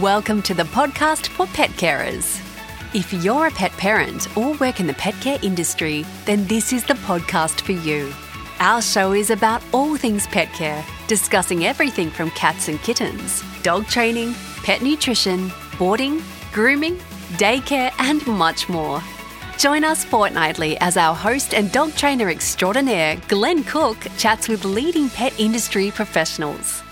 Welcome to the podcast for pet carers. If you're a pet parent or work in the pet care industry, then this is the podcast for you. Our show is about all things pet care, discussing everything from cats and kittens, dog training, pet nutrition, boarding, grooming, daycare, and much more. Join us fortnightly as our host and dog trainer extraordinaire, Glenn Cooke, chats with leading pet industry professionals.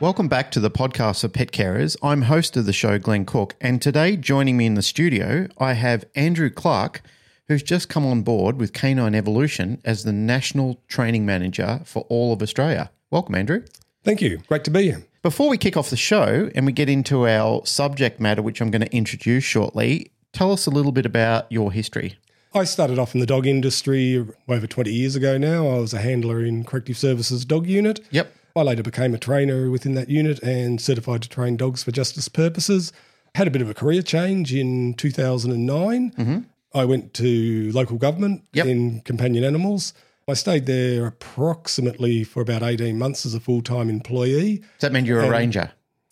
Welcome back to the podcast of Pet Carers. I'm host of the show, Glenn Cooke, and today joining me in the studio, I have Andrew Clark, who's just come on board with Canine Evolution as the National Training Manager for all of Australia. Welcome, Andrew. Thank you. Great to be here. Before we kick off the show and we get into our subject matter, which I'm going to introduce shortly, tell us a little bit about your history. I started off in the dog industry over 20 years ago now. I was a handler in Corrective Services Dog Unit. Yep. I later became a trainer within that unit and certified to train dogs for justice purposes. Had a bit of a career change in 2009. Mm-hmm. I went to local government Yep. in companion animals. I stayed there approximately for about 18 months as a full time employee. Does that mean you're a ranger?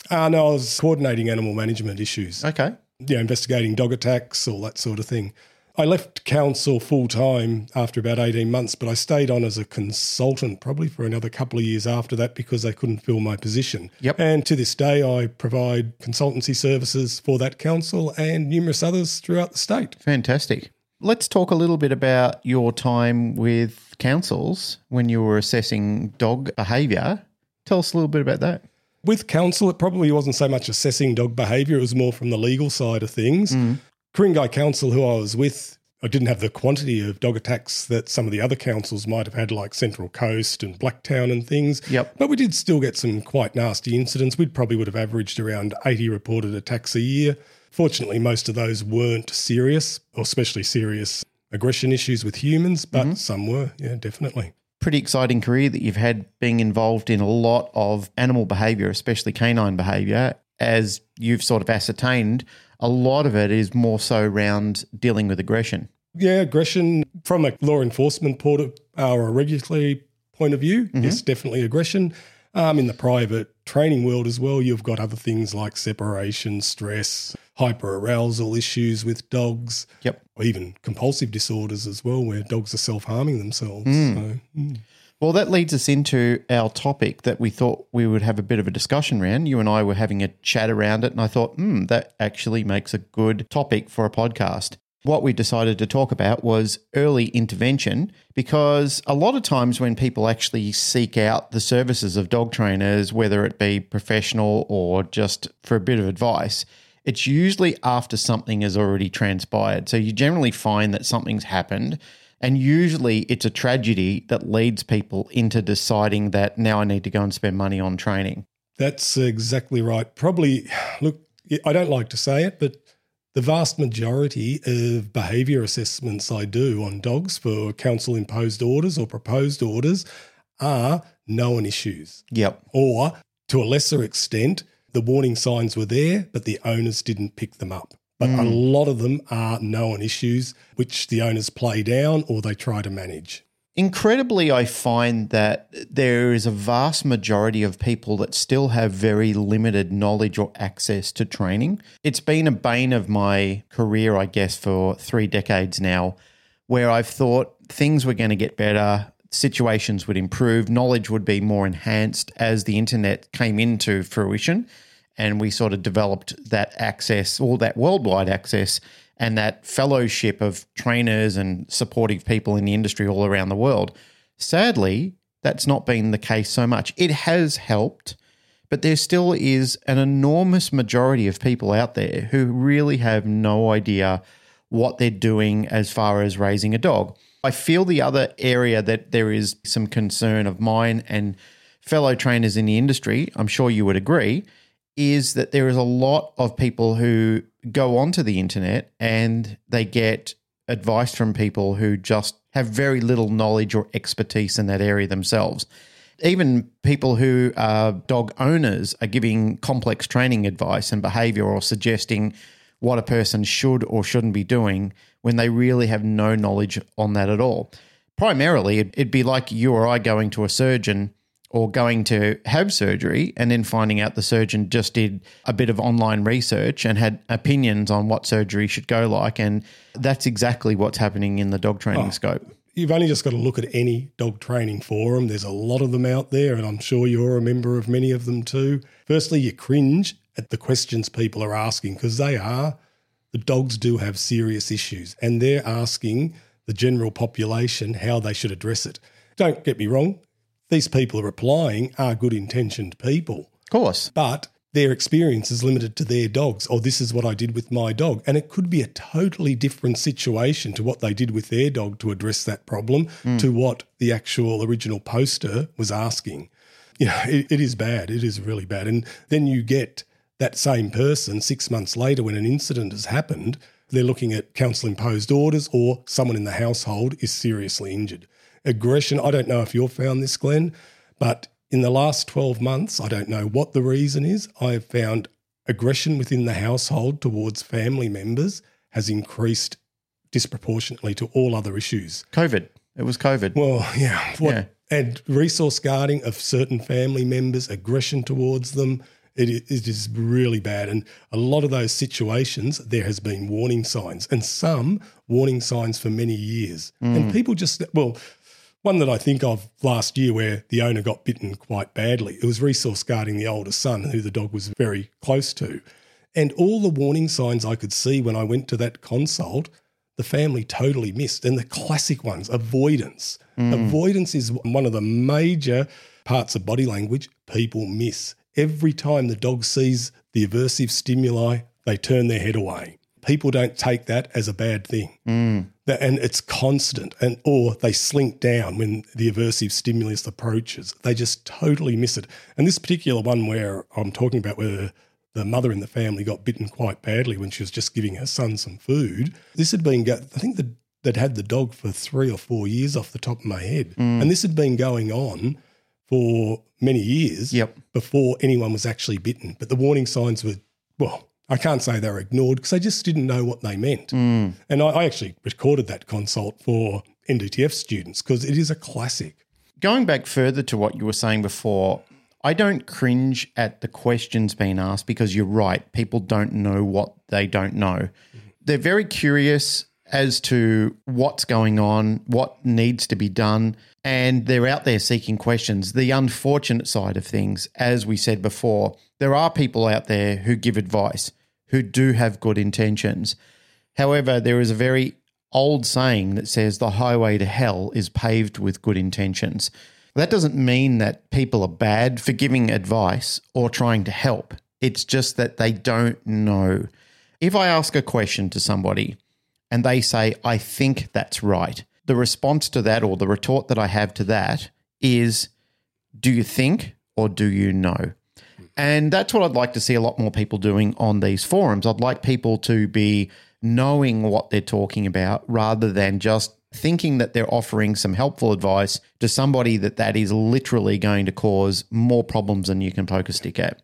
Uh, no, I was coordinating animal management issues. Okay. you know, investigating dog attacks, all that sort of thing. I left council full time after about 18 months, but I stayed on as a consultant probably for another couple of years after that because they couldn't fill my position. Yep. And to this day, I provide consultancy services for that council and numerous others throughout the state. Fantastic. Let's talk a little bit about your time with councils when you were assessing dog behaviour. Tell us a little bit about that. With council, it probably wasn't so much assessing dog behaviour, it was more from the legal side of things. Mm. Ku-ring-gai Council, who I was with, I didn't have the quantity of dog attacks that some of the other councils might have had, like Central Coast and Blacktown and things. Yep. But we did still get some quite nasty incidents. We probably would have averaged around 80 reported attacks a year. Fortunately, most of those weren't serious, or especially serious aggression issues with humans, but mm-hmm. some were, yeah, definitely. Pretty exciting career that you've had being involved in a lot of animal behaviour, especially canine behaviour. As you've sort of ascertained, a lot of it is more so around dealing with aggression. Yeah, aggression from a law enforcement point of, uh, or a regulatory point of view, yes, definitely aggression. Um, in the private training world as well, you've got other things like separation, stress, hyperarousal issues with dogs, Yep. or even compulsive disorders as well, where dogs are self harming themselves. So, mm. Well, that leads us into our topic that we thought we would have a bit of a discussion around. You and I were having a chat around it, and I thought, hmm, that actually makes a good topic for a podcast. What we decided to talk about was early intervention because a lot of times when people actually seek out the services of dog trainers, whether it be professional or just for a bit of advice, it's usually after something has already transpired. So you generally find that something's happened. And usually it's a tragedy that leads people into deciding that now I need to go and spend money on training. that's exactly right. Probably, look, I don't like to say it, but the vast majority of behaviour assessments I do on dogs for council imposed orders or proposed orders are known issues. Yep. Or to a lesser extent, the warning signs were there, but the owners didn't pick them up. But a hmm. lot of them are known issues which the owners play down or they try to manage. Incredibly, I find that there is a vast majority of people that still have very limited knowledge or access to training. It's been a bane of my career, I guess, for three decades now, where I've thought things were going to get better, situations would improve, knowledge would be more enhanced as the internet came into fruition. And we sort of developed that access, all that worldwide access, and that fellowship of trainers and supportive people in the industry all around the world. Sadly, that's not been the case so much. It has helped, but there still is an enormous majority of people out there who really have no idea what they're doing as far as raising a dog. I feel the other area that there is some concern of mine and fellow trainers in the industry, I'm sure you would agree, is that there is a lot of people who go onto the internet and they get advice from people who just have very little knowledge or expertise in that area themselves. Even people who are dog owners are giving complex training advice and behavior or suggesting what a person should or shouldn't be doing when they really have no knowledge on that at all. Primarily, it- it'd be like you or I going to a surgeon or going to have surgery and then finding out the surgeon just did a bit of online research and had opinions on what surgery should go like. And that's exactly what's happening in the dog training oh, scope. You've only just got to look at any dog training forum. There's a lot of them out there, and I'm sure you're a member of many of them too. Firstly, you cringe at the questions people are asking because they are. The dogs do have serious issues, and they're asking the general population how they should address it. Don't get me wrong, these people are applying are good intentioned people. Of course. But their experience is limited to their dogs, or this is what I did with my dog. And it could be a totally different situation to what they did with their dog to address that problem mm. to what the actual original poster was asking. You know, it, it is bad. It is really bad. And then you get that same person six months later when an incident has happened, they're looking at council imposed orders or someone in the household is seriously injured aggression. I don't know if you've found this, Glenn, but in the last 12 months, I don't know what the reason is, I have found aggression within the household towards family members has increased disproportionately to all other issues. COVID. It was COVID. Well, yeah. What, yeah. And resource guarding of certain family members, aggression towards them, it, it is really bad. And a lot of those situations, there has been warning signs, and some warning signs for many years. Mm. And people just, well, one that I think of last year where the owner got bitten quite badly. It was resource guarding the older son, who the dog was very close to. And all the warning signs I could see when I went to that consult, the family totally missed. And the classic ones avoidance. Mm. Avoidance is one of the major parts of body language people miss. Every time the dog sees the aversive stimuli, they turn their head away. People don't take that as a bad thing. Mm and it's constant and or they slink down when the aversive stimulus approaches they just totally miss it and this particular one where i'm talking about where the mother in the family got bitten quite badly when she was just giving her son some food this had been i think that they'd had the dog for three or four years off the top of my head mm. and this had been going on for many years yep. before anyone was actually bitten but the warning signs were well I can't say they were ignored because they just didn't know what they meant. Mm. And I, I actually recorded that consult for NDTF students because it is a classic. Going back further to what you were saying before, I don't cringe at the questions being asked because you're right. People don't know what they don't know. Mm-hmm. They're very curious as to what's going on, what needs to be done, and they're out there seeking questions. The unfortunate side of things, as we said before, there are people out there who give advice who do have good intentions. However, there is a very old saying that says the highway to hell is paved with good intentions. That doesn't mean that people are bad for giving advice or trying to help. It's just that they don't know. If I ask a question to somebody and they say, I think that's right, the response to that or the retort that I have to that is, Do you think or do you know? And that's what I'd like to see a lot more people doing on these forums. I'd like people to be knowing what they're talking about rather than just thinking that they're offering some helpful advice to somebody that that is literally going to cause more problems than you can poke a stick at.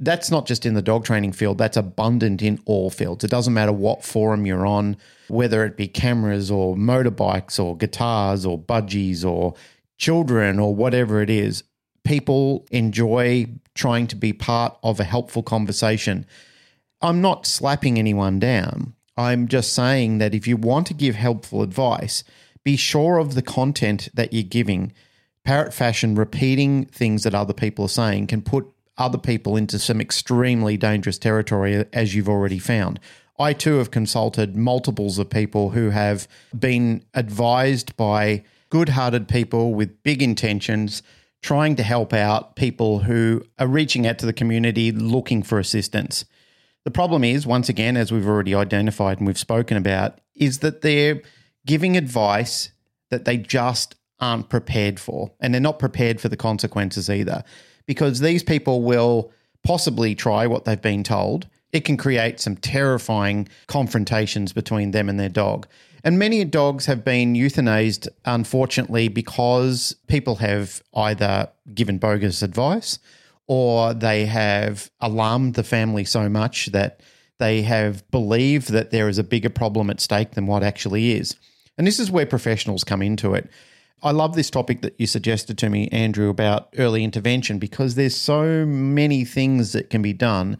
That's not just in the dog training field, that's abundant in all fields. It doesn't matter what forum you're on, whether it be cameras or motorbikes or guitars or budgies or children or whatever it is people enjoy trying to be part of a helpful conversation. I'm not slapping anyone down. I'm just saying that if you want to give helpful advice, be sure of the content that you're giving. Parrot fashion, repeating things that other people are saying can put other people into some extremely dangerous territory, as you've already found. I too have consulted multiples of people who have been advised by good hearted people with big intentions trying to help out people who are reaching out to the community looking for assistance. The problem is, once again, as we've already identified and we've spoken about, is that they're giving advice that they just aren't prepared for. And they're not prepared for the consequences either, because these people will possibly try what they've been told. It can create some terrifying confrontations between them and their dog. And many dogs have been euthanized, unfortunately, because people have either given bogus advice or they have alarmed the family so much that they have believed that there is a bigger problem at stake than what actually is. And this is where professionals come into it. I love this topic that you suggested to me, Andrew, about early intervention because there's so many things that can be done.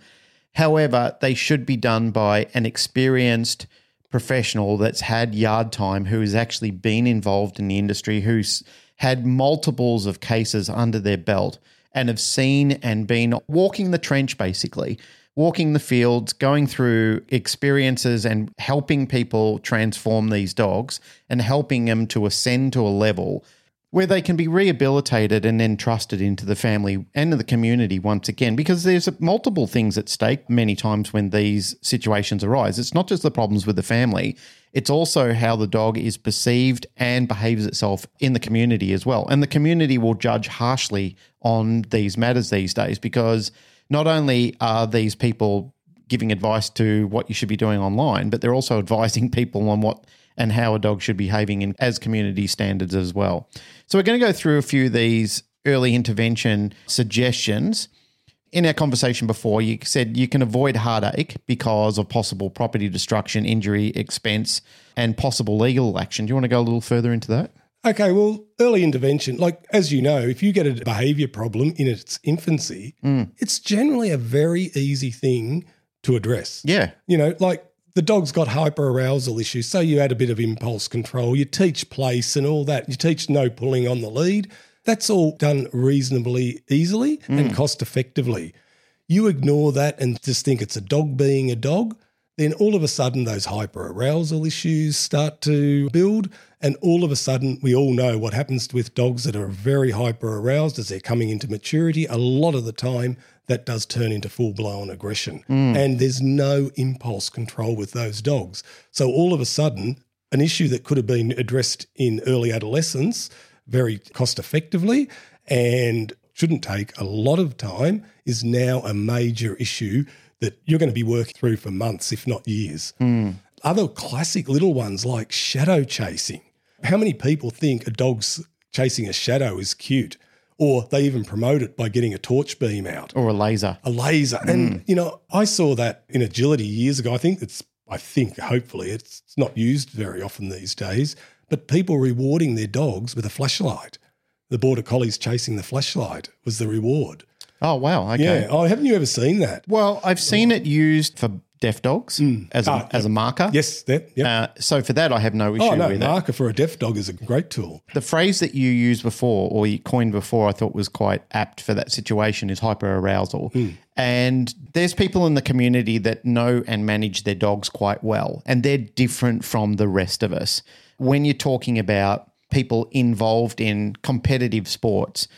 However, they should be done by an experienced professional that's had yard time, who has actually been involved in the industry, who's had multiples of cases under their belt and have seen and been walking the trench basically, walking the fields, going through experiences and helping people transform these dogs and helping them to ascend to a level where they can be rehabilitated and then trusted into the family and the community once again. Because there's multiple things at stake many times when these situations arise. It's not just the problems with the family it's also how the dog is perceived and behaves itself in the community as well. And the community will judge harshly on these matters these days because not only are these people giving advice to what you should be doing online but they're also advising people on what and how a dog should be behaving in, as community standards as well. So we're going to go through a few of these early intervention suggestions. In our conversation before, you said you can avoid heartache because of possible property destruction, injury, expense, and possible legal action. Do you want to go a little further into that? Okay, well, early intervention, like as you know, if you get a behavior problem in its infancy, mm. it's generally a very easy thing to address. Yeah. You know, like the dog's got hyperarousal issues, so you add a bit of impulse control, you teach place and all that, you teach no pulling on the lead. That's all done reasonably easily mm. and cost effectively. You ignore that and just think it's a dog being a dog, then all of a sudden those hyperarousal issues start to build. And all of a sudden, we all know what happens with dogs that are very hyper aroused as they're coming into maturity. A lot of the time, that does turn into full blown aggression. Mm. And there's no impulse control with those dogs. So all of a sudden, an issue that could have been addressed in early adolescence very cost effectively and shouldn't take a lot of time is now a major issue that you're going to be working through for months, if not years. Mm. Other classic little ones like shadow chasing. How many people think a dog's chasing a shadow is cute? or they even promote it by getting a torch beam out or a laser. A laser. Mm. And you know, I saw that in agility years ago. I think it's I think hopefully it's not used very often these days, but people rewarding their dogs with a flashlight. The border collies chasing the flashlight was the reward. Oh wow! Okay. Yeah. Oh, haven't you ever seen that? Well, I've seen it used for deaf dogs mm. as, a, ah, as a marker. Yes, that. Yep. Uh, so for that, I have no issue oh, no, with marker it. for a deaf dog is a great tool. The phrase that you used before or you coined before, I thought was quite apt for that situation is hyper arousal. Mm. And there's people in the community that know and manage their dogs quite well, and they're different from the rest of us. When you're talking about people involved in competitive sports,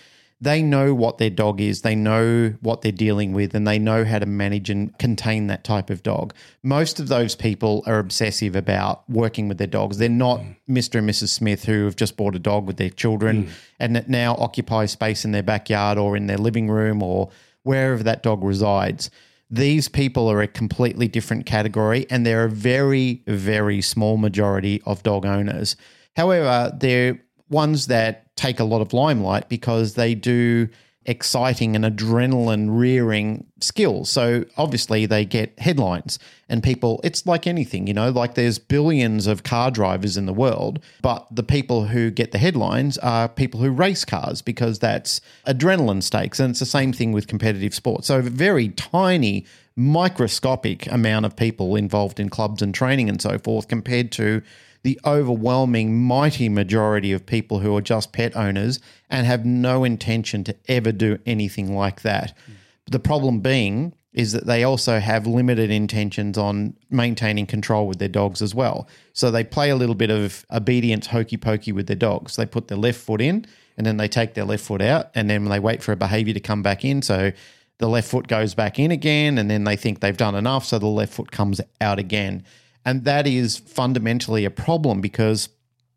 they know what their dog is, they know what they're dealing with, and they know how to manage and contain that type of dog. Most of those people are obsessive about working with their dogs. They're not mm. Mr. and Mrs. Smith who have just bought a dog with their children mm. and that now occupy space in their backyard or in their living room or wherever that dog resides. These people are a completely different category, and they're a very, very small majority of dog owners. However, they're ones that take a lot of limelight because they do exciting and adrenaline rearing skills. So obviously they get headlines and people it's like anything, you know, like there's billions of car drivers in the world, but the people who get the headlines are people who race cars because that's adrenaline stakes and it's the same thing with competitive sports. So very tiny microscopic amount of people involved in clubs and training and so forth compared to the overwhelming, mighty majority of people who are just pet owners and have no intention to ever do anything like that. Mm. The problem being is that they also have limited intentions on maintaining control with their dogs as well. So they play a little bit of obedience hokey pokey with their dogs. They put their left foot in and then they take their left foot out and then they wait for a behavior to come back in. So the left foot goes back in again and then they think they've done enough. So the left foot comes out again. And that is fundamentally a problem because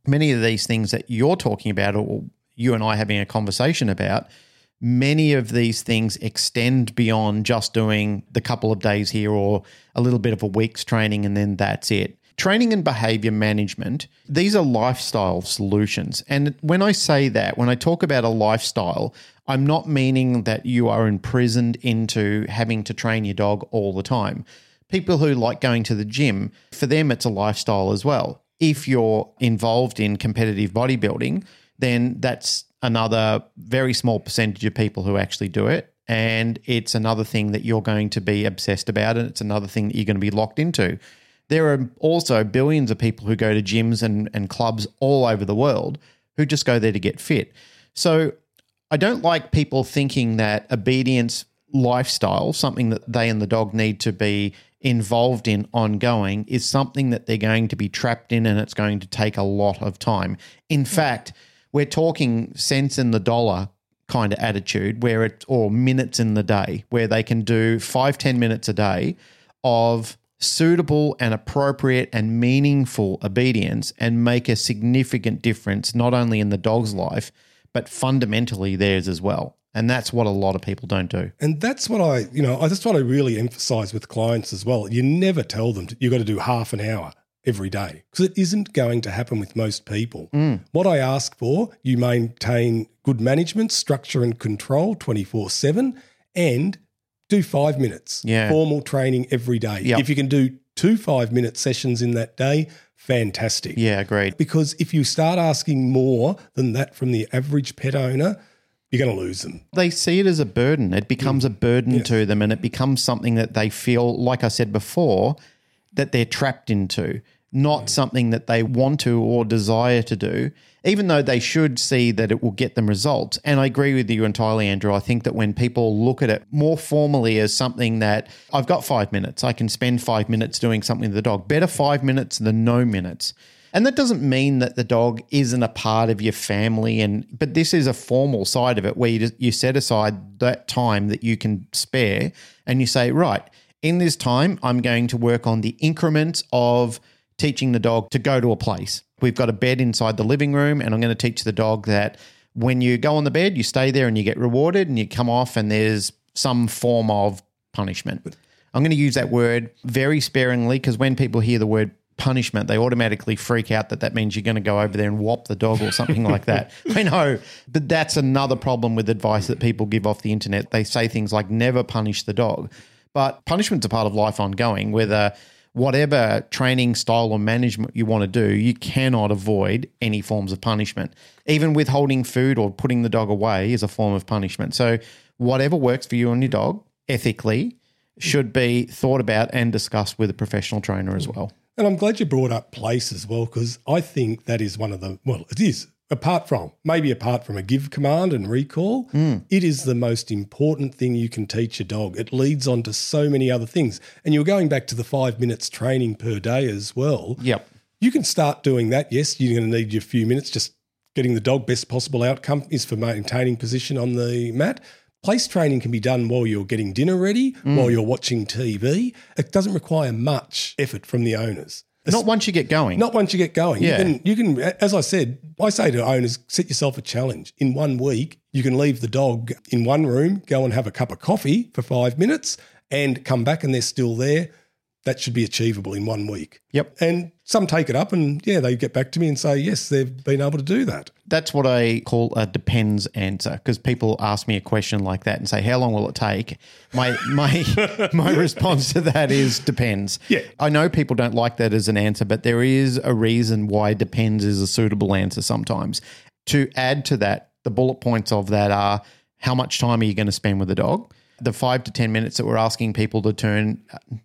many of these things that you're talking about, or you and I having a conversation about, many of these things extend beyond just doing the couple of days here or a little bit of a week's training and then that's it. Training and behavior management, these are lifestyle solutions. And when I say that, when I talk about a lifestyle, I'm not meaning that you are imprisoned into having to train your dog all the time people who like going to the gym, for them, it's a lifestyle as well. If you're involved in competitive bodybuilding, then that's another very small percentage of people who actually do it. And it's another thing that you're going to be obsessed about, and it's another thing that you're going to be locked into. There are also billions of people who go to gyms and, and clubs all over the world who just go there to get fit. So I don't like people thinking that obedience lifestyle, something that they and the dog need to be involved in ongoing, is something that they're going to be trapped in and it's going to take a lot of time. In fact, we're talking cents in the dollar kind of attitude where it or minutes in the day where they can do five ten minutes a day of suitable and appropriate and meaningful obedience and make a significant difference not only in the dog's life but fundamentally theirs as well and that's what a lot of people don't do And that's what I, you know, I just want to really emphasize with clients as well. You never tell them you've got to do half an hour every day because it isn't going to happen with most people. Mm. What I ask for, you maintain good management, structure, and control 24 7 and do five minutes Yeah. formal training every day. Yep. If you can do two five minute sessions in that day, fantastic. yeah agreed Because if you start asking more than that from the average pet owner, you're going to lose them. they see it as a burden. It becomes a burden to them and it becomes something that they feel, like I said before, that they're trapped into, not something that they want to or desire to do, even though they should see that it will get them results. And I agree with you entirely, Andrew. I think that when people look at it more formally as something that I've got five minutes, I can spend five minutes doing something to the dog, better five minutes than no minutes. And that doesn't mean that the dog isn't a part of your family, and but this is a formal side of it where you just, you set aside that time that you can spare, and you say, right, in this time, I'm going to work on the increments of teaching the dog to go to a place. We've got a bed inside the living room, and I'm going to teach the dog that when you go on the bed, you stay there and you get rewarded, and you come off, and there's some form of punishment. I'm going to use that word very sparingly because when people hear the word punishment, they automatically freak out that that means you're going to go over there and whop the dog or something like that. I know, but that's another problem with advice that people give off the internet. They say things like never punish the dog, but punishment's a part of life ongoing, whether whatever training style or management you want to do, you cannot avoid any forms of punishment. Even withholding food or putting the dog away is a form of punishment. So, whatever works for you and your dog ethically should be thought about and discussed with a professional trainer as well. And I'm glad you brought up place as well, because I think that is one of the, well, it is, apart from, maybe apart from a give command and recall, hmm. it is the most important thing you can teach a dog. It leads on to so many other things. And you're going back to the five minutes training per day as well. Yep. You can start doing that. Yes, you're going to need your few minutes just getting the dog best possible outcome is for maintaining position on the mat. Place training can be done while you're getting dinner ready, mm. while you're watching TV. It doesn't require much effort from the owners. Not once you get going. Not once you get going. Yeah. You can, you can, as I said, I say to owners, set yourself a challenge. In one week, you can leave the dog in one room, go and have a cup of coffee for five minutes, and come back and they're still there. That should be achievable in one week. Yep. And some take it up and, yeah, they get back to me and say, yes, they've been able to do that. That's what I call a depends answer because people ask me a question like that and say, "How long will it take?" My my my response to that is depends. Yeah. I know people don't like that as an answer, but there is a reason why depends is a suitable answer sometimes. To add to that, the bullet points of that are how much time are you going to spend with the dog? The five to ten minutes that we're asking people to turn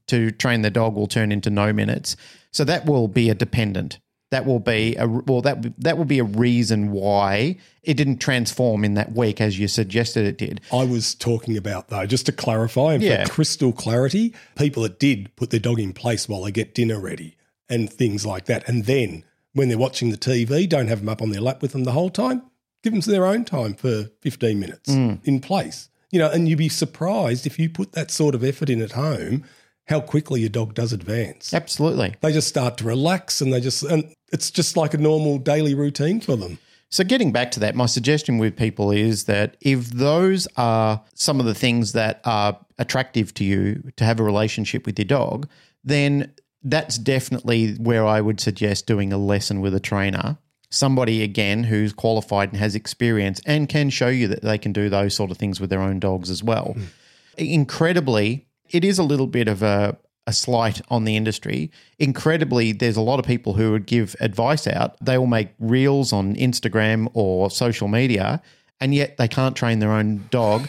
to train the dog will turn into no minutes. So that will be a dependent that will be a well that that will be a reason why it didn't transform in that week as you suggested it did. I was talking about, though, just to clarify and Yeah. for crystal clarity, people that did put their dog in place while they get dinner ready and things like that. And then when they're watching the TV, don't have them up on their lap with them the whole time. Give them their own time for 15 minutes mm. in place. You know, and you'd be surprised if you put that sort of effort in at home, how quickly your dog does advance. Absolutely. They just start to relax and they just, and it's just like a normal daily routine for them. So getting back to that, my suggestion with people is that if those are some of the things that are attractive to you to have a relationship with your dog, then that's definitely where I would suggest doing a lesson with a trainer. Somebody again who's qualified and has experience and can show you that they can do those sort of things with their own dogs as well. Hmm. Incredibly, it is a little bit of a, a slight on the industry. Incredibly, there's a lot of people who would give advice out. They will make reels on Instagram or social media, and yet they can't train their own dog.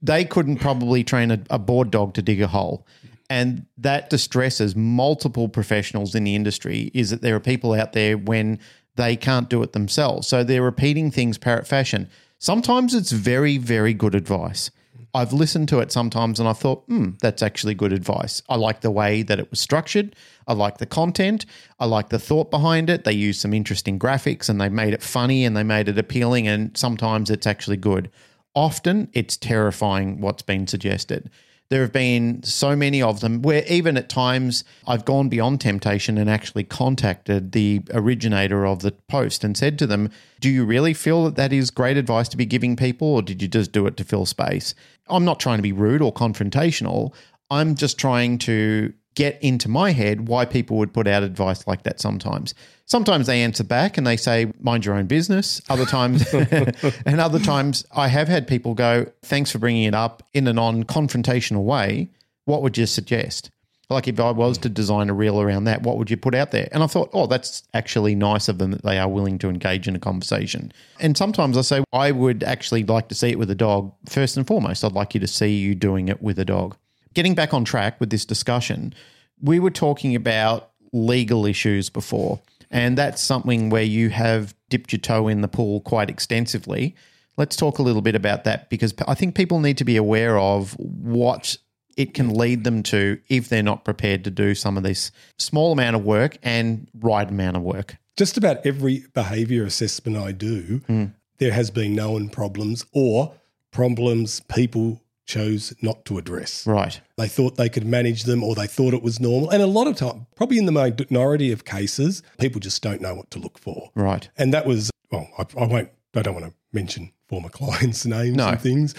They couldn't probably train a, a board dog to dig a hole. And that distresses multiple professionals in the industry is that there are people out there when they can't do it themselves. So they're repeating things parrot fashion. Sometimes it's very, very good advice. I've listened to it sometimes and I thought, hmm, that's actually good advice. I like the way that it was structured. I like the content. I like the thought behind it. They used some interesting graphics and they made it funny and they made it appealing. And sometimes it's actually good. Often it's terrifying what's been suggested. There have been so many of them where even at times I've gone beyond temptation and actually contacted the originator of the post and said to them, Do you really feel that that is great advice to be giving people, or did you just do it to fill space? I'm not trying to be rude or confrontational. I'm just trying to get into my head why people would put out advice like that sometimes. Sometimes they answer back and they say, mind your own business. Other times, and other times, I have had people go, thanks for bringing it up in a non confrontational way. What would you suggest? Like if I was to design a reel around that, what would you put out there? And I thought, oh, that's actually nice of them that they are willing to engage in a conversation. And sometimes I say, I would actually like to see it with a dog first and foremost. I'd like you to see you doing it with a dog. Getting back on track with this discussion, we were talking about legal issues before, and that's something where you have dipped your toe in the pool quite extensively. Let's talk a little bit about that because I think people need to be aware of what it can lead them to if they're not prepared to do some of this small amount of work and right amount of work. Just about every behaviour assessment I do, mm. there has been known problems or problems people chose not to address. Right. They thought they could manage them or they thought it was normal. And a lot of time, probably in the minority of cases, people just don't know what to look for. Right. And that was, well, I, I won't, I don't want to mention former clients' names no. and things.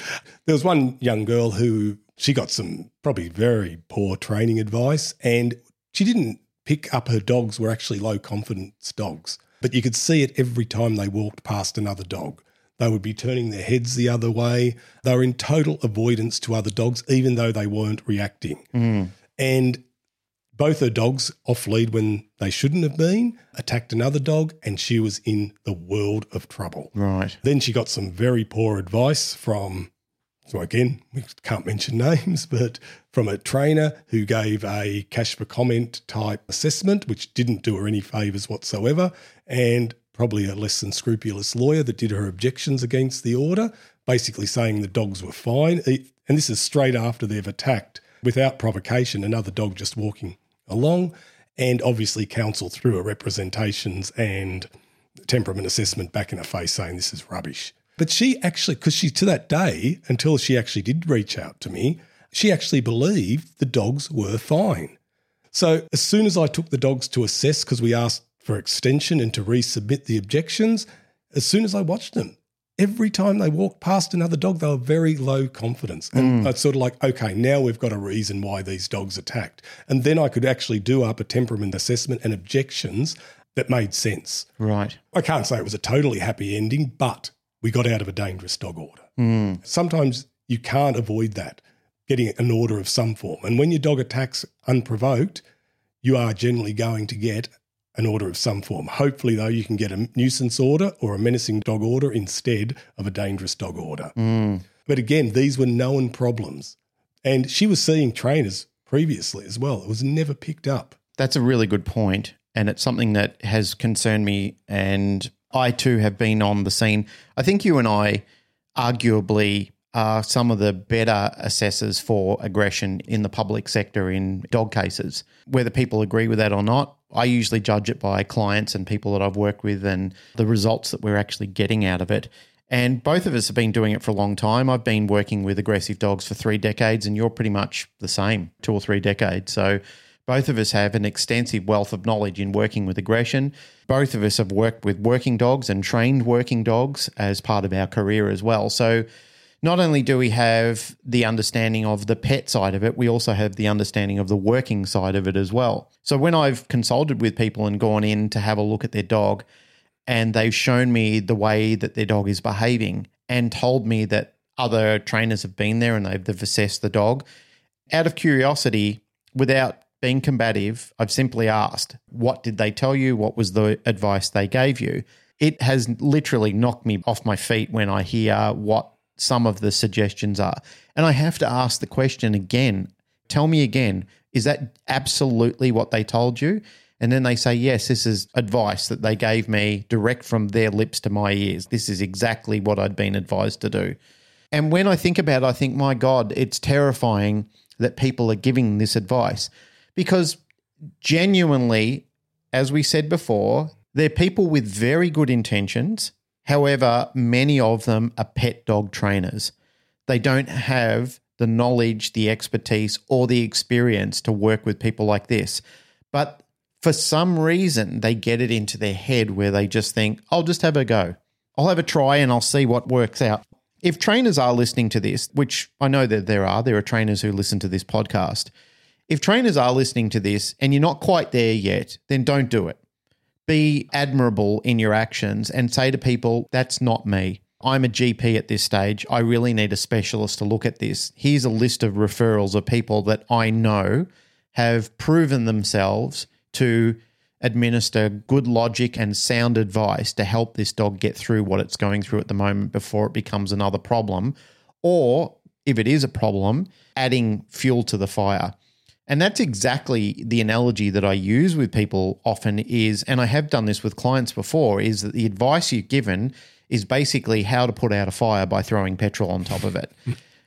There was one young girl who she got some probably very poor training advice and she didn't pick up her dogs were actually low confidence dogs. But you could see it every time they walked past another dog. They would be turning their heads the other way. They were in total avoidance to other dogs, even though they weren't reacting. Mm. And both her dogs off lead when they shouldn't have been, attacked another dog, and she was in the world of trouble. Right. Then she got some very poor advice from, so again, we can't mention names, but from a trainer who gave a cash for comment type assessment, which didn't do her any favours whatsoever. And probably a less than scrupulous lawyer that did her objections against the order, basically saying the dogs were fine. And this is straight after they've attacked without provocation another dog just walking along. And obviously, council threw her representations and temperament assessment back in her face saying this is rubbish. But she actually, because she to that day, until she actually did reach out to me, she actually believed the dogs were fine. So as soon as I took the dogs to assess, because we asked for extension and to resubmit the objections as soon as I watched them. Every time they walked past another dog, they were very low confidence. And mm. it's sort of like, okay, now we've got a reason why these dogs attacked. And then I could actually do up a temperament assessment and objections that made sense. Right. I can't say it was a totally happy ending, but we got out of a dangerous dog order. Mm. Sometimes you can't avoid that, getting an order of some form. And when your dog attacks unprovoked, you are generally going to get an order of some form. Hopefully, though, you can get a nuisance order or a menacing dog order instead of a dangerous dog order. Mm. But again, these were known problems. And she was seeing trainers previously as well. It was never picked up. That's a really good point, And it's something that has concerned me. And I too have been on the scene. I think you and I arguably are some of the better assessors for aggression in the public sector in dog cases. Whether people agree with that or not, I usually judge it by clients and people that I've worked with and the results that we're actually getting out of it. And both of us have been doing it for a long time. I've been working with aggressive dogs for three decades, and you're pretty much the same, two or three decades. So both of us have an extensive wealth of knowledge in working with aggression. Both of us have worked with working dogs and trained working dogs as part of our career as well. So not only do we have the understanding of the pet side of it, we also have the understanding of the working side of it as well. So when I've consulted with people and gone in to have a look at their dog, and they've shown me the way that their dog is behaving and told me that other trainers have been there and they've, they've assessed the dog, out of curiosity, without being combative. I've simply asked, what did they tell you? What was the advice they gave you? It has literally knocked me off my feet when I hear what some of the suggestions are. And I have to ask the question again tell me again, is that absolutely what they told you? And then they say, yes, this is advice that they gave me direct from their lips to my ears. This is exactly what I'd been advised to do. And when I think about it, I think, my God, it's terrifying that people are giving this advice because genuinely, as we said before, they're people with very good intentions. However, many of them are pet dog trainers. They don't have the knowledge, the expertise, or the experience to work with people like this. But for some reason, they get it into their head where they just think, I'll just have a go. I'll have a try and I'll see what works out. If trainers are listening to this, which I know that there are, there are trainers who listen to this podcast. If trainers are listening to this and you're not quite there yet, then don't do it. Be admirable in your actions and say to people, that's not me. I'm a GP at this stage. I really need a specialist to look at this. Here's a list of referrals of people that I know have proven themselves to administer good logic and sound advice to help this dog get through what it's going through at the moment before it becomes another problem. Or if it is a problem, adding fuel to the fire. And that's exactly the analogy that I use with people often is, and I have done this with clients before, is that the advice you've given is basically how to put out a fire by throwing petrol on top of it.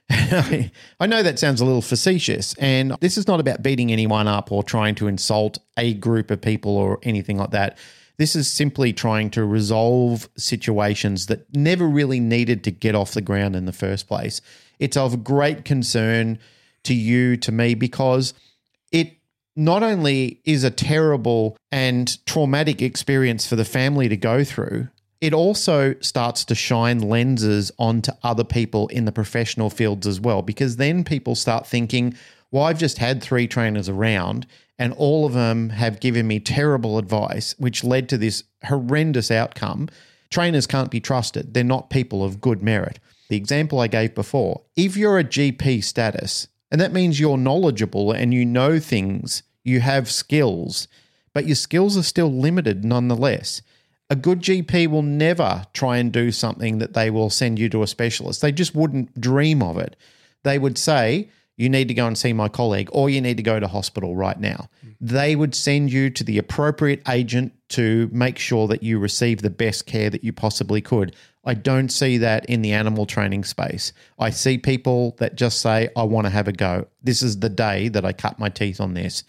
I know that sounds a little facetious, and this is not about beating anyone up or trying to insult a group of people or anything like that. This is simply trying to resolve situations that never really needed to get off the ground in the first place. It's of great concern to you, to me, because not only is a terrible and traumatic experience for the family to go through, it also starts to shine lenses onto other people in the professional fields as well, because then people start thinking, well, I've just had three trainers around and all of them have given me terrible advice, which led to this horrendous outcome. Trainers can't be trusted. They're not people of good merit. The example I gave before if you're a GP status, and that means you're knowledgeable and you know things, you have skills, but your skills are still limited nonetheless. A good GP will never try and do something that they will send you to a specialist. They just wouldn't dream of it. They would say, you need to go and see my colleague, or you need to go to hospital right now. Mm. They would send you to the appropriate agent to make sure that you receive the best care that you possibly could. I don't see that in the animal training space. I see people that just say, I want to have a go. This is the day that I cut my teeth on this.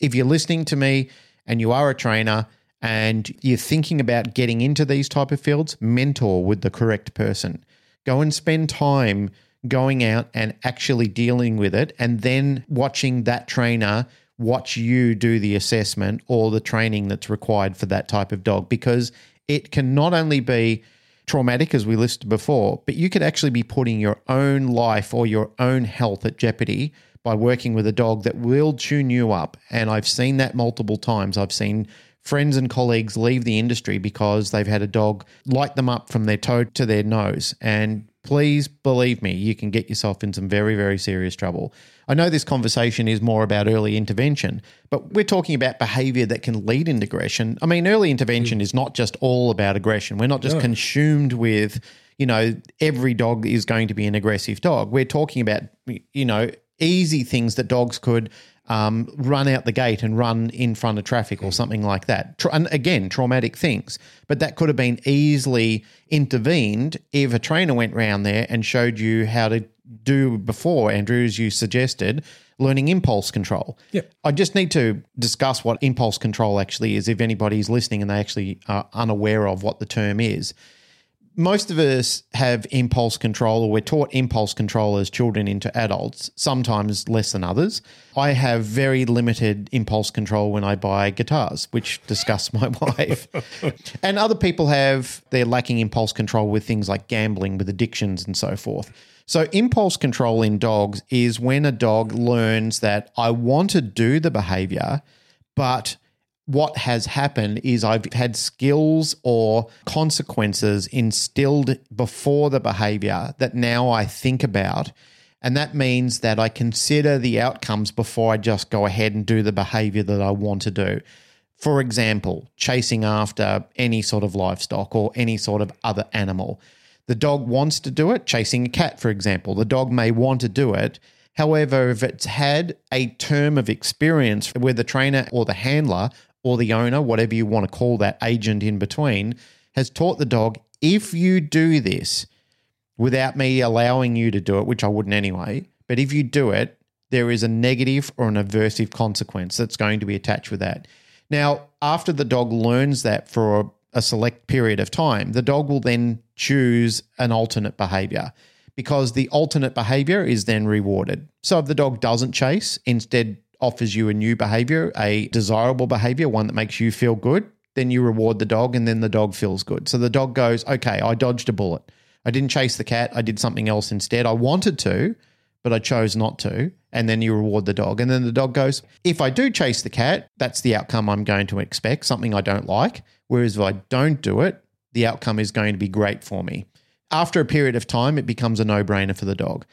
If you're listening to me and you are a trainer and you're thinking about getting into these type of fields, mentor with the correct person. Go and spend time going out and actually dealing with it and then watching that trainer watch you do the assessment or the training that's required for that type of dog because it can not only be traumatic as we listed before but you could actually be putting your own life or your own health at jeopardy by working with a dog that will tune you up and I've seen that multiple times I've seen friends and colleagues leave the industry because they've had a dog light them up from their toe to their nose and please believe me, you can get yourself in some very, very serious trouble. I know this conversation is more about early intervention, but we're talking about behavior that can lead into aggression. I mean, early intervention is not just all about aggression. We're not just consumed with, you know, every dog is going to be an aggressive dog. We're talking about, you know, easy things that dogs could um, run out the gate and run in front of traffic or something like that. Tra- and again, traumatic things. But that could have been easily intervened if a trainer went round there and showed you how to do before, Andrew, as you suggested, learning impulse control. Yep. I just need to discuss what impulse control actually is if anybody's listening and they actually are unaware of what the term is most of us have impulse control, or we're taught impulse control as children into adults, sometimes less than others. I have very limited impulse control when I buy guitars, which disgusts my wife. and other people have, they're lacking impulse control with things like gambling, with addictions, and so forth. So, impulse control in dogs is when a dog learns that I want to do the behavior, but what has happened is I've had skills or consequences instilled before the behavior that now I think about. And that means that I consider the outcomes before I just go ahead and do the behavior that I want to do. For example, chasing after any sort of livestock or any sort of other animal. The dog wants to do it, chasing a cat, for example. The dog may want to do it. However, if it's had a term of experience where the trainer or the handler or the owner, whatever you want to call that agent in between, has taught the dog if you do this without me allowing you to do it, which I wouldn't anyway, but if you do it, there is a negative or an aversive consequence that's going to be attached with that. Now, after the dog learns that for a, a select period of time, the dog will then choose an alternate behavior because the alternate behavior is then rewarded. So if the dog doesn't chase, instead offers you a new behavior, a desirable behavior, one that makes you feel good, then you reward the dog and then the dog feels good. So the dog goes, okay, I dodged a bullet. I didn't chase the cat. I did something else instead. I wanted to, but I chose not to. And then you reward the dog. And then the dog goes, if I do chase the cat, that's the outcome I'm going to expect, something I don't like. Whereas if I don't do it, the outcome is going to be great for me. After a period of time, it becomes a no brainer for the dog.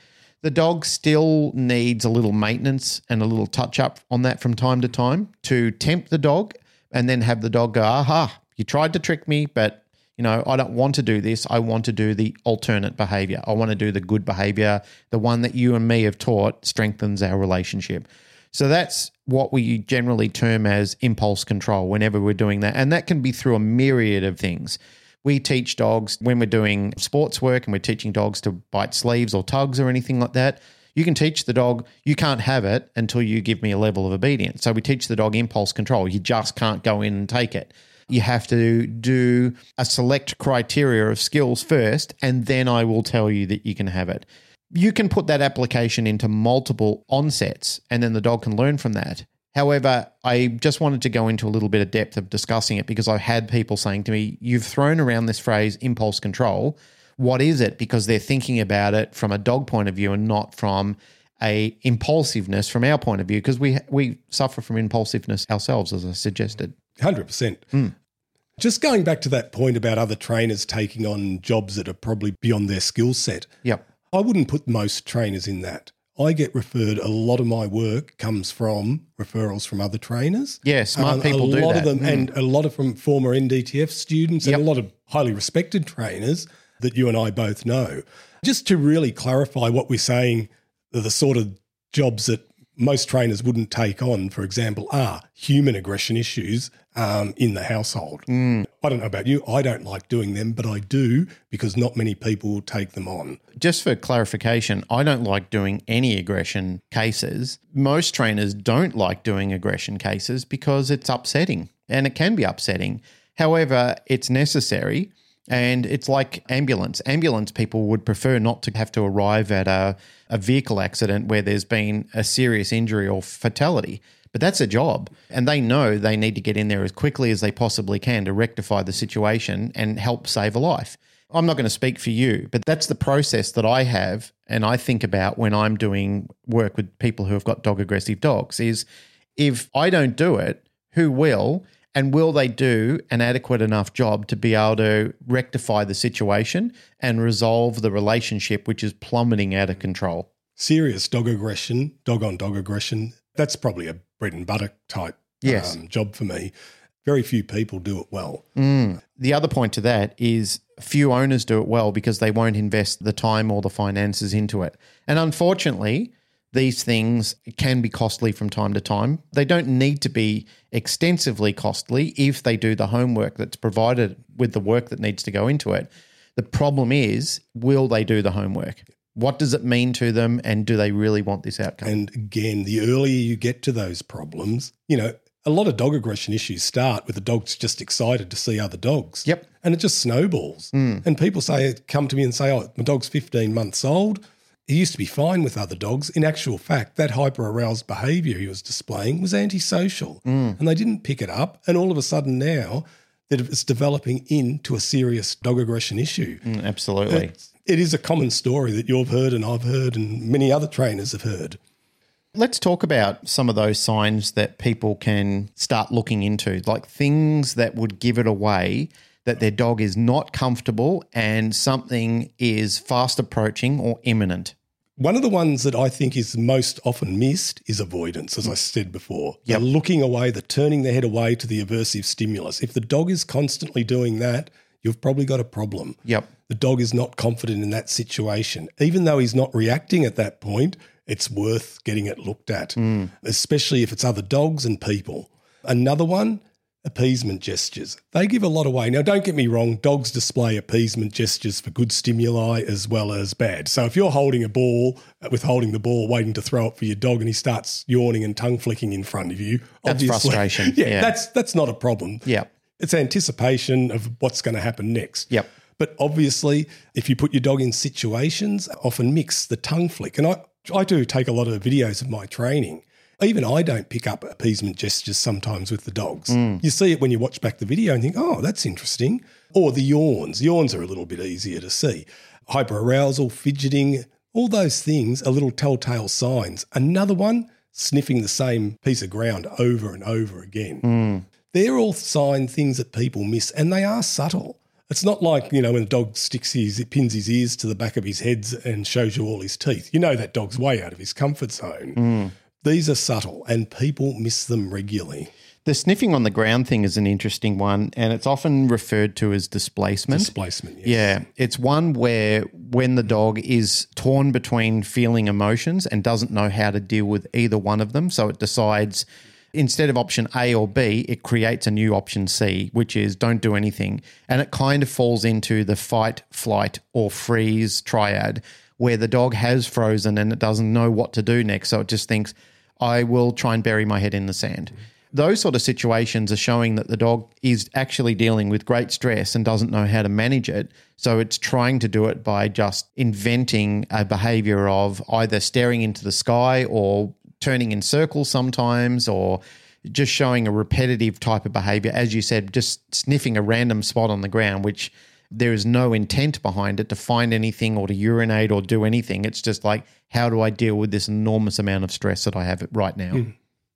The dog still needs a little maintenance and a little touch up on that from time to time to tempt the dog and then have the dog go, aha, you tried to trick me, but you know, I don't want to do this. I want to do the alternate behavior. I want to do the good behavior, the one that you and me have taught strengthens our relationship. So that's what we generally term as impulse control whenever we're doing that. And that can be through a myriad of things. We teach dogs when we're doing sports work and we're teaching dogs to bite sleeves or tugs or anything like that. You can teach the dog, you can't have it until you give me a level of obedience. So we teach the dog impulse control. You just can't go in and take it. You have to do a select criteria of skills first, and then I will tell you that you can have it. You can put that application into multiple onsets, and then the dog can learn from that. However, I just wanted to go into a little bit of depth of discussing it because I've had people saying to me, You've thrown around this phrase impulse control. What is it? Because they're thinking about it from a dog point of view and not from a impulsiveness from our point of view because we we suffer from impulsiveness ourselves as I suggested. Hundred percent. Hmm. Just going back to that point about other trainers taking on jobs that are probably beyond their skill set. Yep. I wouldn't put most trainers in that. I get referred. A lot of my work comes from referrals from other trainers. Yeah, smart Um, people a do lot that. of them, Mm. and a lot of from former NDTF students, Yep. and a lot of highly respected trainers that you and I both know. Just to really clarify what we're saying, the sort of jobs that most trainers wouldn't take on, for example, are human aggression issues um, in the household. Mm. I don't know about you. I don't like doing them, but I do because not many people take them on. Just for clarification, I don't like doing any aggression cases. Most trainers don't like doing aggression cases because it's upsetting and it can be upsetting. However, it's necessary and it's like ambulance. Ambulance people would prefer not to have to arrive at a, a vehicle accident where there's been a serious injury or fatality. But that's a job. And they know they need to get in there as quickly as they possibly can to rectify the situation and help save a life. I'm not going to speak for you, but that's the process that I have and I think about when I'm doing work with people who have got dog aggressive dogs is if I don't do it, who will? And will they do an adequate enough job to be able to rectify the situation and resolve the relationship which is plummeting out of control? serious dog aggression, dog on dog aggression, that's probably a bread and butter type Yes. um, job for me. Very few people do it well. Mm. The other point to that is few owners do it well because they won't invest the time or the finances into it. And unfortunately, these things can be costly from time to time. They don't need to be extensively costly if they do the homework that's provided with the work that needs to go into it. The problem is, will they do the homework? What does it mean to them? And do they really want this outcome? And again, the earlier you get to those problems, you know, a lot of dog aggression issues start with the dog's just excited to see other dogs. Yep. And it just snowballs. Hmm. And people say, come to me and say, oh, my dog's 15 months old. He used to be fine with other dogs. In actual fact, that hyper aroused behavior he was displaying was antisocial. And they didn't pick it up. And all of a sudden now, that it's developing into a serious dog aggression issue. Mm, absolutely. It is a common story that you've heard and I've heard and many other trainers have heard. Let's talk about some of those signs that people can start looking into, like things that would give it away that their dog is not comfortable and something is fast approaching or imminent. One of the ones that I think is most often missed is avoidance, as I said before. Yep. The looking away, the turning their head away to the aversive stimulus. If the dog is constantly doing that, you've probably got a problem. Yep. The dog is not confident in that situation. Even though he's not reacting at that point, it's worth getting it looked at, hmm. especially if it's other dogs and people. Another one, appeasement gestures. They give a lot away. Now, don't get me wrong, dogs display appeasement gestures for good stimuli as well as bad. So if you're holding a ball, uh, withholding the ball, waiting to throw it for your dog, and he starts yawning and tongue flicking in front of you, That's frustration. Yeah, Yeah. that's that's not a problem. Yeah, It's anticipation of what's going to happen next. Yep. But obviously, if you put your dog in situations, often mix the tongue flick. And I, I do take a lot of videos of my training. Even I don't pick up appeasement gestures sometimes with the dogs. Hmm. You see it when you watch back the video and think, oh, that's interesting. Or the yawns. Yawns are a little bit easier to see. Hyperarousal, fidgeting, all those things are little telltale signs. Another one, sniffing the same piece of ground over and over again. Hmm. They're all sign things that people miss, and they are subtle. It's not like, you know, when a dog sticks his, pins his ears to the back of his head and shows you all his teeth. You know that dog's way out of his comfort zone. Hmm. These are subtle, and people miss them regularly. The sniffing on the ground thing is an interesting one, and it's often referred to as displacement. Displacement, yes. Yeah, it's one where when the dog is torn between feeling emotions and doesn't know how to deal with either one of them, so it decides instead of option A or B, it creates a new option C, which is don't do anything. And it kind of falls into the fight, flight, or freeze triad where the dog has frozen and it doesn't know what to do next. So it just thinks, I will try and bury my head in the sand. Those sort of situations are showing that the dog is actually dealing with great stress and doesn't know how to manage it. So it's trying to do it by just inventing a behavior of either staring into the sky or turning in circles sometimes or just showing a repetitive type of behavior. As you said, just sniffing a random spot on the ground, which there is no intent behind it to find anything or to urinate or do anything. It's just like, how do I deal with this enormous amount of stress that I have right now? Hmm.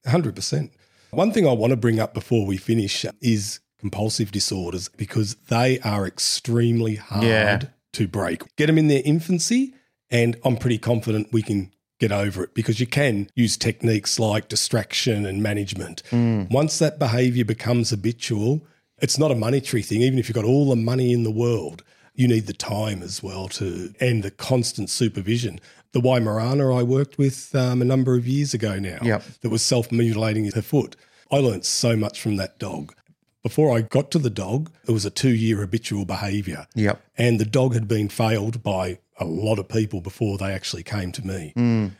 100%. One thing I want to bring up before we finish is compulsive disorders because they are extremely hard Yeah. to break. Get them in their infancy, and I'm pretty confident we can get over it because you can use techniques like distraction and management. Hmm. Once that behavior becomes habitual, it's not a monetary thing. Even if you've got all the money in the world, you need the time as well to and the constant supervision. The Weimaraner I worked with um, a number of years ago now Yep. that was self mutilating her foot. I learned so much from that dog. Before I got to the dog, it was a two year habitual behavior. Yep. And the dog had been failed by a lot of people before they actually came to me.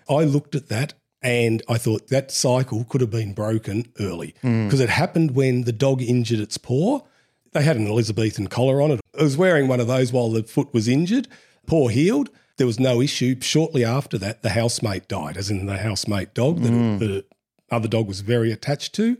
I looked at that and I thought that cycle could have been broken early hmm. because it happened when the dog injured its paw. They had an Elizabethan collar on it. I was wearing one of those while the foot was injured. Paw healed. There was no issue. Shortly after that, the housemate died, as in the housemate dog that hmm. the other dog was very attached to.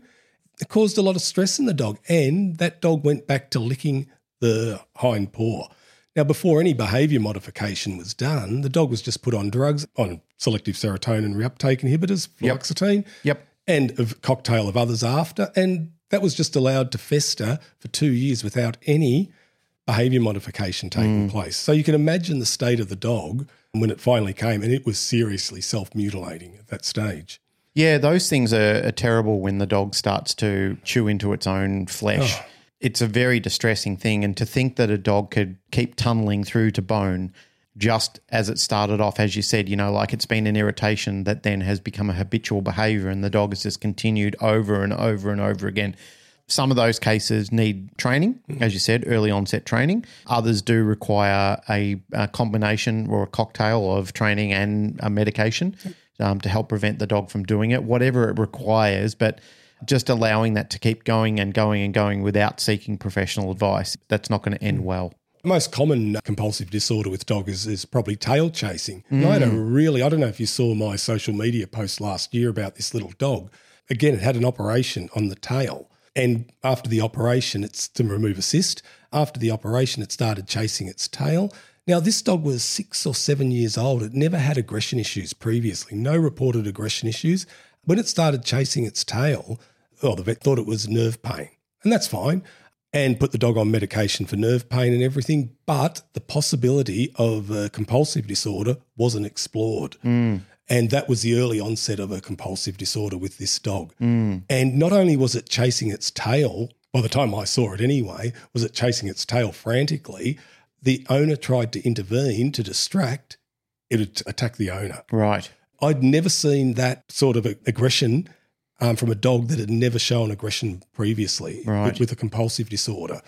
It caused a lot of stress in the dog, and that dog went back to licking the hind paw. Now, before any behaviour modification was done, the dog was just put on drugs, on selective serotonin reuptake inhibitors, fluoxetine, Yep. and a cocktail of others after. And that was just allowed to fester for two years without any behaviour modification taking mm. place. So you can imagine the state of the dog when it finally came, and it was seriously self mutilating at that stage. Yeah, those things are, are terrible when the dog starts to chew into its own flesh. Oh. It's a very distressing thing. And to think that a dog could keep tunneling through to bone just as it started off, as you said, you know, like it's been an irritation that then has become a habitual behavior and the dog has just continued over and over and over again. Some of those cases need training, as you said, early onset training. Others do require a, a combination or a cocktail of training and a medication um, to help prevent the dog from doing it, whatever it requires. But just allowing that to keep going and going and going without seeking professional advice, that's not going to end well. The most common compulsive disorder with dog is, is probably tail chasing. And I had a mm. really, I don't know if you saw my social media post last year about this little dog. Again, it had an operation on the tail. And after the operation, it's to remove a cyst. After the operation, it started chasing its tail. Now, this dog was six or seven years old. It never had aggression issues previously, no reported aggression issues. When it started chasing its tail, oh, the vet thought it was nerve pain. And that's fine. and put the dog on medication for nerve pain and everything. But the possibility of a compulsive disorder wasn't explored. Mm. And that was the early onset of a compulsive disorder with this dog. Mm. And not only was it chasing its tail, by the time I saw it anyway, was it chasing its tail frantically, the owner tried to intervene to distract, it would attack the owner. Right. I'd never seen that sort of aggression um, from a dog that had never shown aggression previously Right. with, with a compulsive disorder.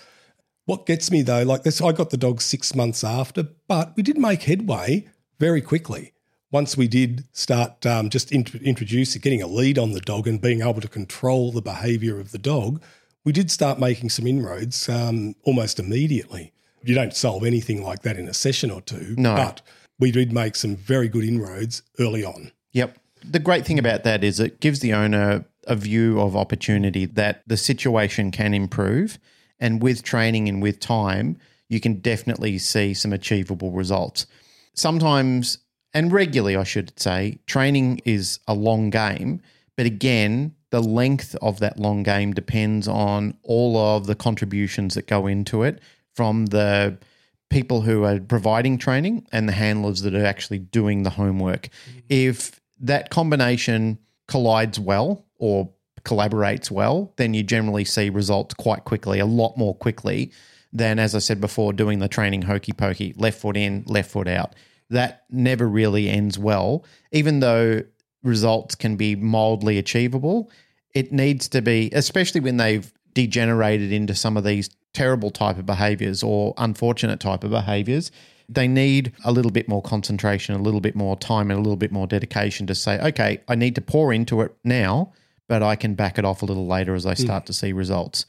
What gets me though, like this, I got the dog six months after, but we did make headway very quickly. Once we did start um, just int- introducing, getting a lead on the dog and being able to control the behaviour of the dog, we did start making some inroads um, almost immediately. You don't solve anything like that in a session or two, No. but we did make some very good inroads early on. Yep. The great thing about that is it gives the owner a view of opportunity that the situation can improve. And with training and with time, you can definitely see some achievable results. Sometimes, and regularly, I should say, training is a long game. But again, the length of that long game depends on all of the contributions that go into it from the people who are providing training and the handlers that are actually doing the homework. Mm-hmm. If that combination collides well or collaborates well, then you generally see results quite quickly, a lot more quickly than, as I said before, doing the training hokey pokey, left foot in, left foot out. That never really ends well, even though results can be mildly achievable. It needs to be, especially when they've degenerated into some of these terrible type of behaviors or unfortunate type of behaviors. They need a little bit more concentration, a little bit more time, and a little bit more dedication to say, okay, I need to pour into it now, but I can back it off a little later as I mm. start to see results.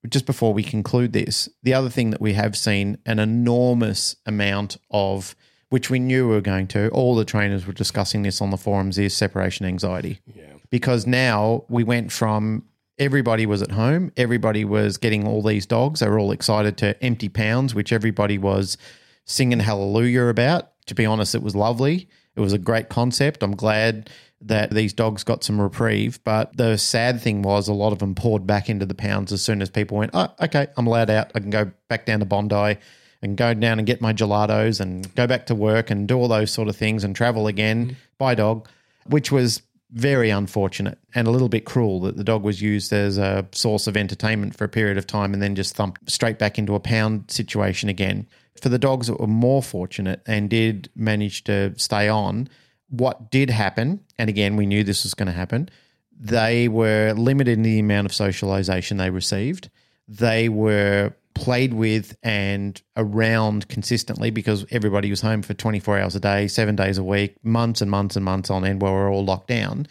But Just before we conclude this, the other thing that we have seen an enormous amount of, which we knew we were going to, all the trainers were discussing this on the forums, is separation anxiety Yeah. because now we went from everybody was at home, everybody was getting all these dogs, they were all excited to empty pounds, which everybody was singing hallelujah about. To be honest, it was lovely. It was a great concept. I'm glad that these dogs got some reprieve. But the sad thing was a lot of them poured back into the pounds as soon as people went, oh, okay, I'm allowed out. I can go back down to Bondi and go down and get my gelatos and go back to work and do all those sort of things and travel again. Mm. Bye, dog, which was very unfortunate and a little bit cruel that the dog was used as a source of entertainment for a period of time and then just thumped straight back into a pound situation again. For the dogs that were more fortunate and did manage to stay on, what did happen, and again, we knew this was going to happen, they were limited in the amount of socialization they received. They were played with and around consistently because everybody was home for 24 hours a day, seven days a week, months and months and months on end while we're all locked down.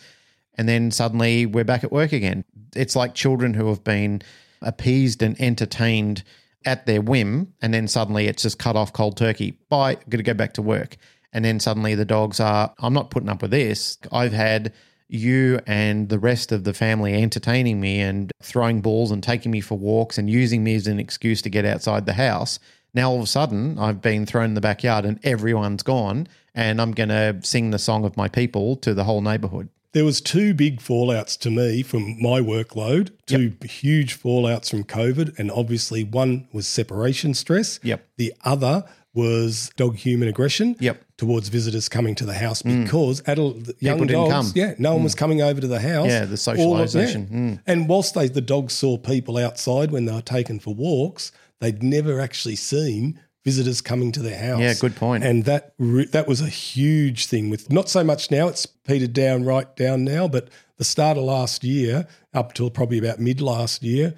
And then suddenly we're back at work again. It's like children who have been appeased and entertained at their whim, and then suddenly it's just cut off cold turkey. Bye, got to go back to work. And then suddenly the dogs are, I'm not putting up with this. I've had you and the rest of the family entertaining me and throwing balls and taking me for walks and using me as an excuse to get outside the house. Now all of a sudden I've been thrown in the backyard and everyone's gone and I'm going to sing the song of my people to the whole neighborhood. There was two big fallouts to me from my workload, two huge fallouts from COVID, and obviously one was separation stress. Yep. The other was dog human aggression. Yep. Mm. Towards visitors coming to the house because adult young didn't dogs, come. Mm. yeah, no one was coming over to the house. Yeah, the of- socialisation. Mm. And whilst they, the dogs saw people outside when they were taken for walks, they'd never actually seen visitors coming to their house. Yeah, good point. And that re- that was a huge thing with not so much now, it's petered down right down now, but the start of last year up till probably about mid last year,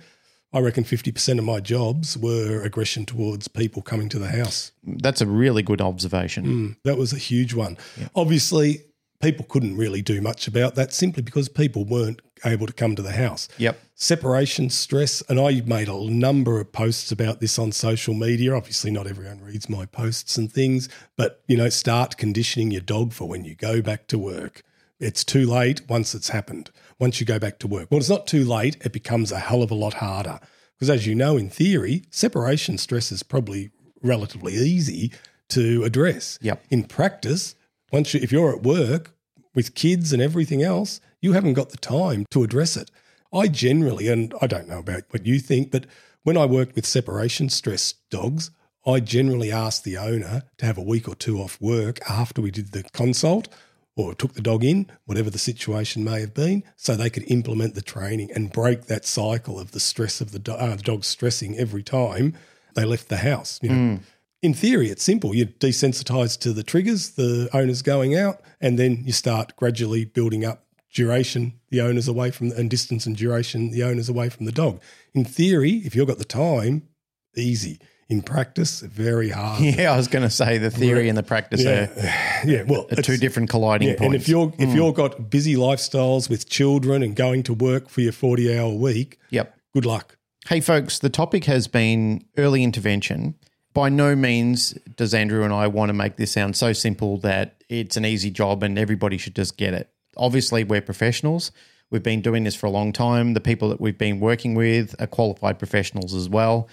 I reckon 50% of my jobs were aggression towards people coming to the house. That's a really good observation. Mm, that was a huge one. Obviously, people couldn't really do much about that simply because people weren't able to come to the house. Yep. Separation stress, and I made a number of posts about this on social media. Obviously, not everyone reads my posts and things, but you know, start conditioning your dog for when you go back to work. It's too late once it's happened. Once you go back to work, well, it's not too late. It becomes a hell of a lot harder because, as you know, in theory, separation stress is probably relatively easy to address. Yep. In practice, once you, if you're at work with kids and everything else, you haven't got the time to address it. I generally, and I don't know about what you think, but when I worked with separation stress dogs, I generally asked the owner to have a week or two off work after we did the consult or took the dog in, whatever the situation may have been, so they could implement the training and break that cycle of the stress of the, do- uh, the dog stressing every time they left the house. You know, in theory, it's simple. You're desensitized to the triggers, the owner's going out, and then you start gradually building up duration, the owner's away from, and distance and duration, the owner's away from the dog. In theory, if you've got the time, easy. In practice, very hard. Yeah, I was going to say the theory and the practice Yeah, are, yeah. Well, are two different colliding yeah, points. and if you're if hmm. you've got busy lifestyles with children and going to work for your forty hour week, yep. good luck. Hey, folks, the topic has been early intervention. By no means does Andrew and I want to make this sound so simple that it's an easy job and everybody should just get it. Obviously, we're professionals. We've been doing this for a long time. The people that we've been working with are qualified professionals as well.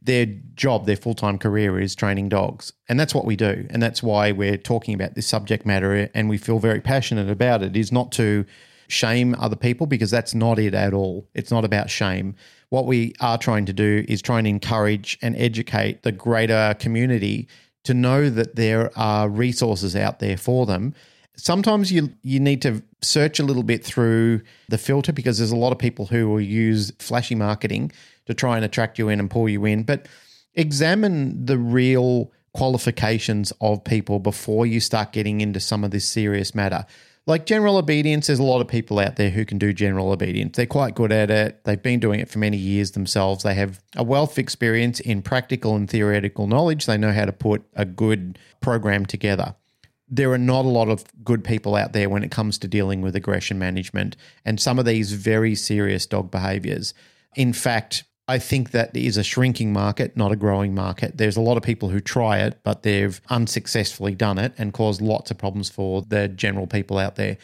Their job, their full time career is training dogs. And that's what we do. And that's why we're talking about this subject matter and we feel very passionate about it, is not to shame other people because that's not it at all. It's not about shame. What we are trying to do is try and encourage and educate the greater community to know that there are resources out there for them. Sometimes you you need to search a little bit through the filter because there's a lot of people who will use flashy marketing to try and attract you in and pull you in, but examine the real qualifications of people before you start getting into some of this serious matter. Like general obedience, there's a lot of people out there who can do general obedience. They're quite good at it. They've been doing it for many years themselves. They have a wealth of experience in practical and theoretical knowledge. They know how to put a good program together. There are not a lot of good people out there when it comes to dealing with aggression management and some of these very serious dog behaviors. In fact, I think that is a shrinking market, not a growing market. There's a lot of people who try it, but they've unsuccessfully done it and caused lots of problems for the general people out there.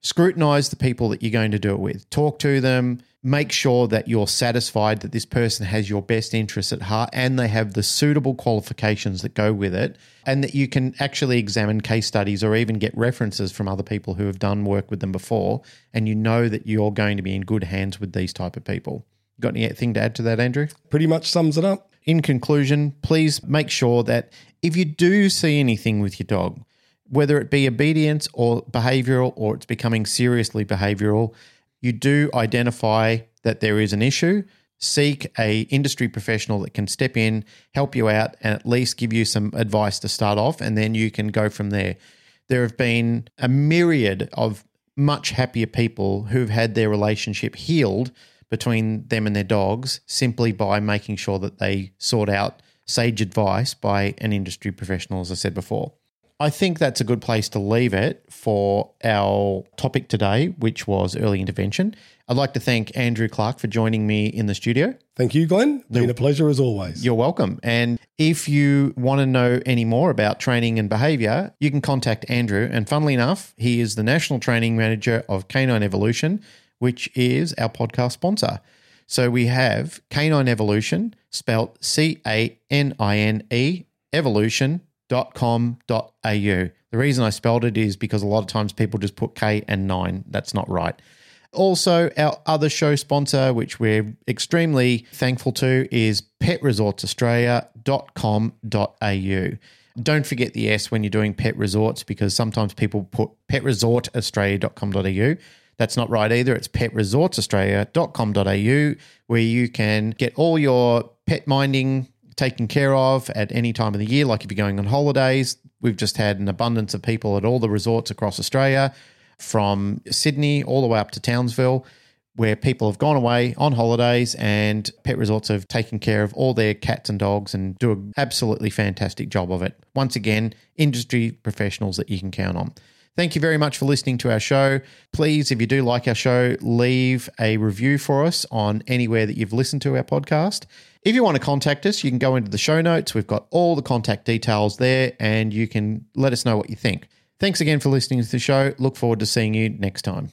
Scrutinize the people that you're going to do it with. Talk to them. Make sure that you're satisfied that this person has your best interests at heart and they have the suitable qualifications that go with it, and that you can actually examine case studies or even get references from other people who have done work with them before, and you know that you're going to be in good hands with these type of people. Got anything to add to that, Andrew? Pretty much sums it up. In conclusion, please make sure that if you do see anything with your dog, whether it be obedience or behavioral or it's becoming seriously behavioral, you do identify that there is an issue. Seek a industry professional that can step in, help you out, and at least give you some advice to start off, and then you can go from there. There have been a myriad of much happier people who've had their relationship healed between them and their dogs simply by making sure that they sort out sage advice by an industry professional, as I said before. I think that's a good place to leave it for our topic today, which was early intervention. I'd like to thank Andrew Clark for joining me in the studio. Thank you, Glenn. Been a pleasure as always. You're welcome. And if you want to know any more about training and behavior, you can contact Andrew. And funnily enough, he is the National Training Manager of Canine Evolution, which is our podcast sponsor. So we have Canine Evolution, spelt C A N I N E, evolution.com.au. The reason I spelled it is because a lot of times people just put K and 9. That's not right. Also, our other show sponsor, which we're extremely thankful to, is petresortsaustralia.com.au. Don't forget the S when you're doing pet resorts because sometimes people put petresortaustralia.com.au. That's not right either. It's petresortsaustralia.com.au where you can get all your pet minding taken care of at any time of the year. Like if you're going on holidays, we've just had an abundance of people at all the resorts across Australia from Sydney all the way up to Townsville, where people have gone away on holidays and pet resorts have taken care of all their cats and dogs and do an absolutely fantastic job of it. Once again, industry professionals that you can count on. Thank you very much for listening to our show. Please, if you do like our show, leave a review for us on anywhere that you've listened to our podcast. If you want to contact us, you can go into the show notes. We've got all the contact details there and you can let us know what you think. Thanks again for listening to the show. Look forward to seeing you next time.